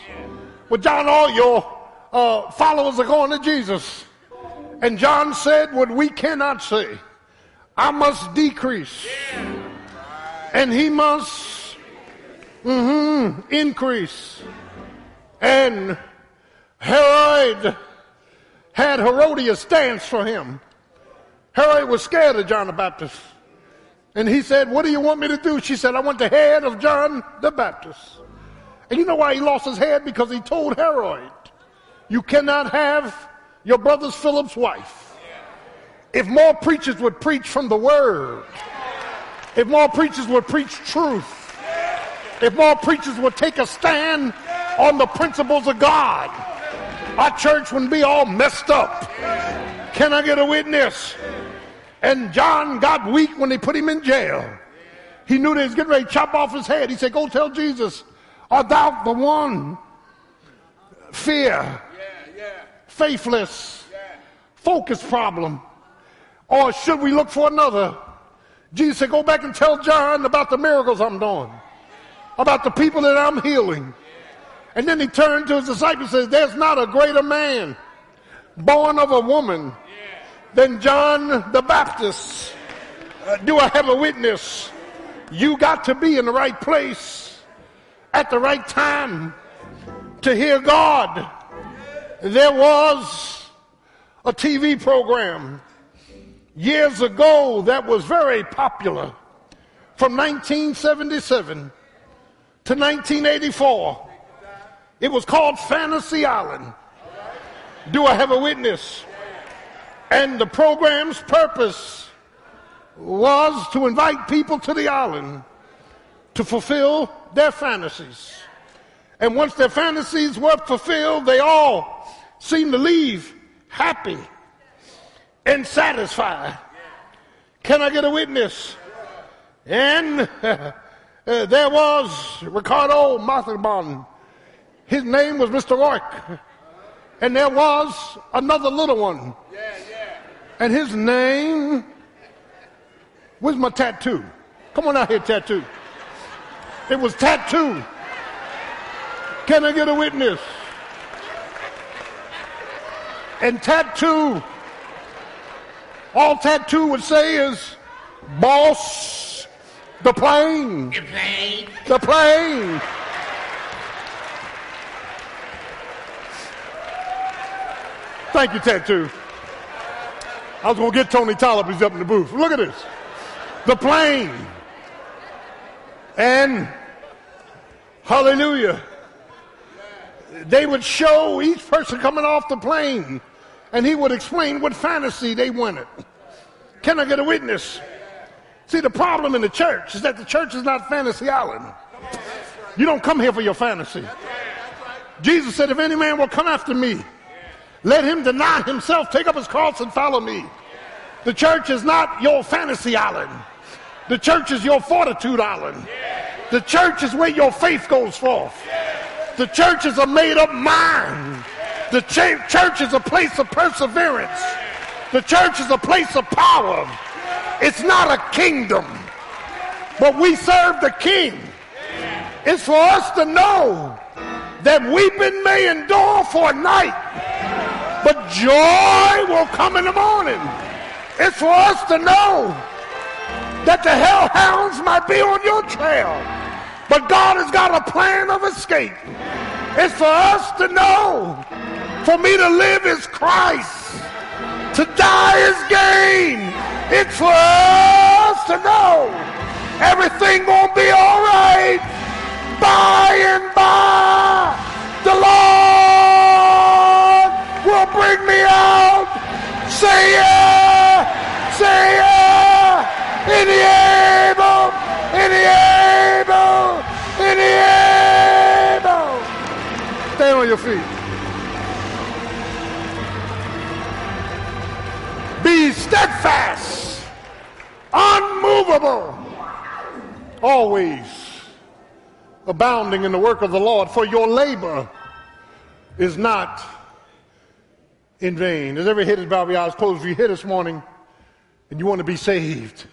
Well, John, all your uh, followers are going to Jesus. And John said what we cannot say. I must decrease. And he must mm-hmm, increase. And Herod had Herodias dance for him. Herod was scared of John the Baptist. And he said, What do you want me to do? She said, I want the head of John the Baptist. And you know why he lost his head? Because he told Herod, You cannot have your brother's Philip's wife. If more preachers would preach from the word, if more preachers would preach truth, if more preachers would take a stand on the principles of God, our church wouldn't be all messed up. Can I get a witness? And John got weak when they put him in jail. He knew they was getting ready to chop off his head. He said, Go tell Jesus, art thou the one? Fear, faithless, focus problem. Or should we look for another? Jesus said, Go back and tell John about the miracles I'm doing, about the people that I'm healing. And then he turned to his disciples and says, There's not a greater man born of a woman than John the Baptist. Uh, do I have a witness? You got to be in the right place at the right time to hear God. There was a TV program years ago that was very popular from 1977 to 1984. It was called Fantasy Island. Do I have a witness? And the program's purpose was to invite people to the island to fulfill their fantasies. And once their fantasies were fulfilled, they all seemed to leave happy and satisfied. Can I get a witness? And uh, there was Ricardo Montalban. His name was Mr. Rourke. And there was another little one. And his name was my tattoo. Come on out here, tattoo. It was tattoo. Can I get a witness? And tattoo, all tattoo would say is, boss, the plane. The plane. The plane. Thank you, tattoo. I was going to get Tony but he's up in the booth. Look at this. The plane. And hallelujah. They would show each person coming off the plane and he would explain what fantasy they wanted. Can I get a witness? See, the problem in the church is that the church is not fantasy island. You don't come here for your fantasy. Jesus said, if any man will come after me, let him deny himself, take up his cross, and follow me. The church is not your fantasy island. The church is your fortitude island. The church is where your faith goes forth. The church is a made up mind. The ch- church is a place of perseverance. The church is a place of power. It's not a kingdom, but we serve the king. It's for us to know that weeping may endure for a night, but joy will come in the morning. It's for us to know that the hellhounds might be on your trail, but God has got a plan of escape. It's for us to know for me to live is Christ, to die is gain. It's for us to know everything gonna be all right by and by. The Lord will bring me out. Say yeah, say yeah. Any able, any able, any able. Stand on your feet. Be steadfast, unmovable, always abounding in the work of the Lord, for your labor is not in vain. As every head is bowed, your eyes closed, if you're here this morning and you want to be saved,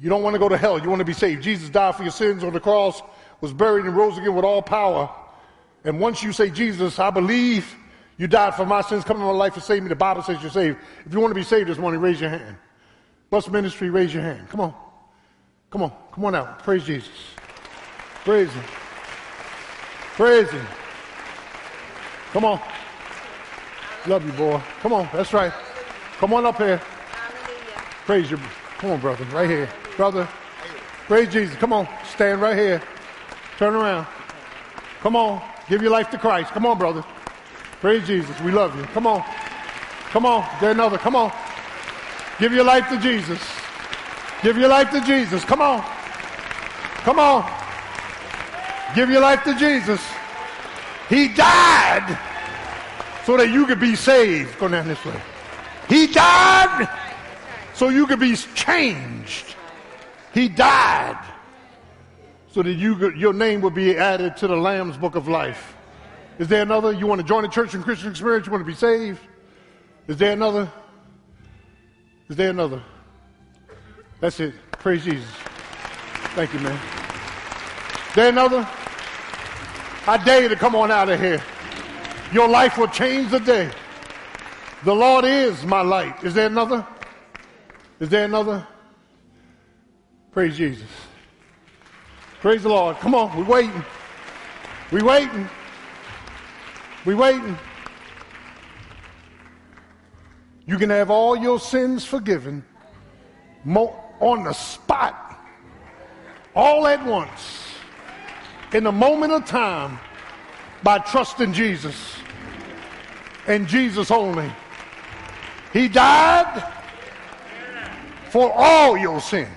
you don't want to go to hell, you want to be saved. Jesus died for your sins on the cross, was buried and rose again with all power. And once you say, Jesus, I believe you died for my sins, come into my life and save me. The Bible says you're saved. If you want to be saved this morning, raise your hand. Bus ministry, raise your hand. Come on. Come on. Come on out. Praise Jesus. Praise Him. Praise Him. Come on. Love you, boy. Come on. That's right. Come on up here. Praise you. Come on, brother. Right here. Brother. Praise Jesus. Come on. Stand right here. Turn around. Come on. Give your life to Christ. Come on, brother. Praise Jesus. We love you. Come on. Come on. Get another. Come on. Give your life to Jesus. Give your life to Jesus. Come on. Come on. Give your life to Jesus. He died so that you could be saved. Go down this way. He died so you could be changed. He died so that you, could, your name would be added to the Lamb's book of life. Is there another? You want to join the church and Christian experience? You want to be saved? Is there another? Is there another? That's it. Praise Jesus. Thank you, man. Is there another? I dare you to come on out of here. Your life will change the day. The Lord is my light. Is there another? Is there another? Praise Jesus. Praise the Lord. Come on, we're waiting. We're waiting. We're waiting. You can have all your sins forgiven on the spot, all at once, in a moment of time, by trusting Jesus and Jesus only. He died for all your sins,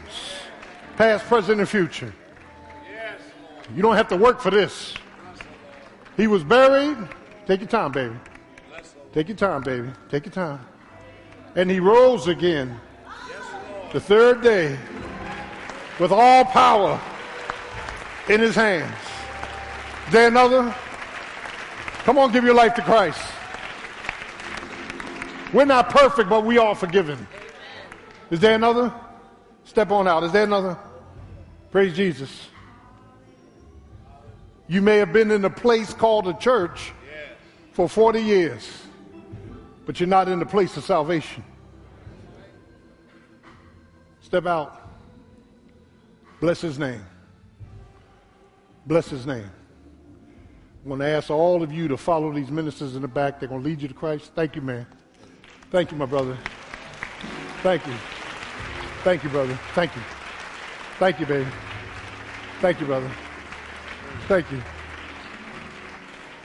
past, present, and future. You don't have to work for this. He was buried. Take your time, baby. Take your time, baby. Take your time. And he rose again the third day with all power in his hands. There another? Come on, give your life to Christ. We're not perfect, but we are forgiven. Is there another? Step on out. Is there another? Praise Jesus. You may have been in a place called a church for 40 years, but you're not in the place of salvation. Step out. Bless his name. Bless his name. I'm going to ask all of you to follow these ministers in the back. They're going to lead you to Christ. Thank you, man. Thank you, my brother. Thank you. Thank you, brother. Thank you. Thank you, baby. Thank you, brother. Thank you.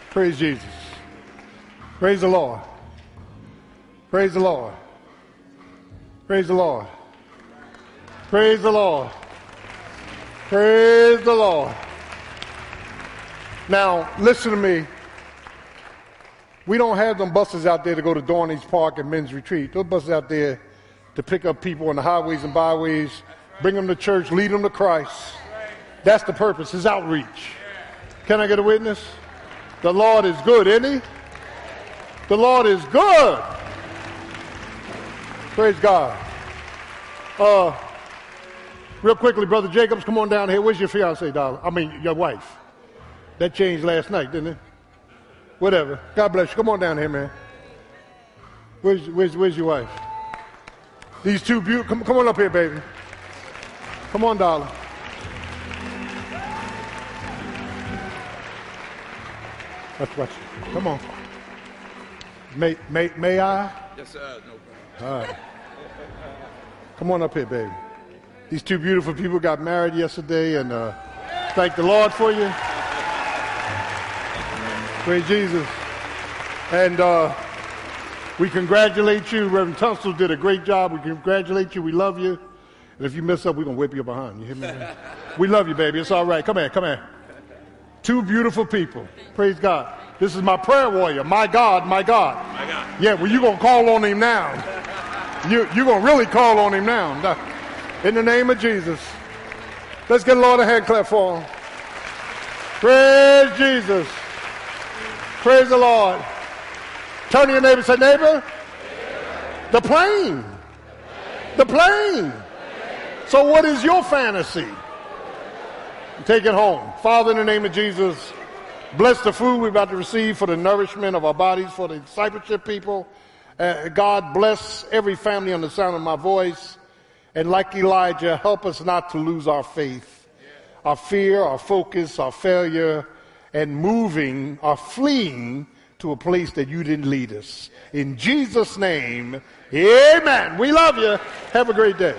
Praise Jesus. Praise the Lord. Praise the Lord. Praise the Lord. Praise the Lord. Praise the Lord. Now, listen to me. We don't have them buses out there to go to Dorney's Park and Men's Retreat. Those buses out there to pick up people on the highways and byways, bring them to church, lead them to Christ. That's the purpose, is outreach. Can I get a witness? The Lord is good, isn't he? The Lord is good. Praise God. Uh, real quickly, Brother Jacobs, come on down here. Where's your fiance, darling? I mean, your wife. That changed last night, didn't it? Whatever. God bless you. Come on down here, man. Where's, where's, where's your wife? These two beautiful. Come, come on up here, baby. Come on, darling. Let's watch. Come on. May, may, may I? Yes, sir. No problem. All right. Come on up here, baby. These two beautiful people got married yesterday, and uh, thank the Lord for you. Praise Jesus. And uh, we congratulate you. Reverend Tunstall did a great job. We congratulate you. We love you. And if you mess up, we're going to whip you behind. You hear me? we love you, baby. It's all right. Come here. Come here. Two beautiful people. Praise God. This is my prayer warrior. My God, my God. My God. Yeah, well, you're going to call on him now. You, you're going to really call on him now. In the name of Jesus. Let's get a Lord a hand clap for him. Praise Jesus. Praise the Lord. Turn to your neighbor and say, neighbor, the plane. The plane. So what is your fantasy? Take it home. Father, in the name of Jesus, bless the food we're about to receive for the nourishment of our bodies, for the discipleship people. Uh, God, bless every family on the sound of my voice. And like Elijah, help us not to lose our faith, our fear, our focus, our failure, and moving or fleeing to a place that you didn't lead us. In Jesus' name, amen. We love you. Have a great day.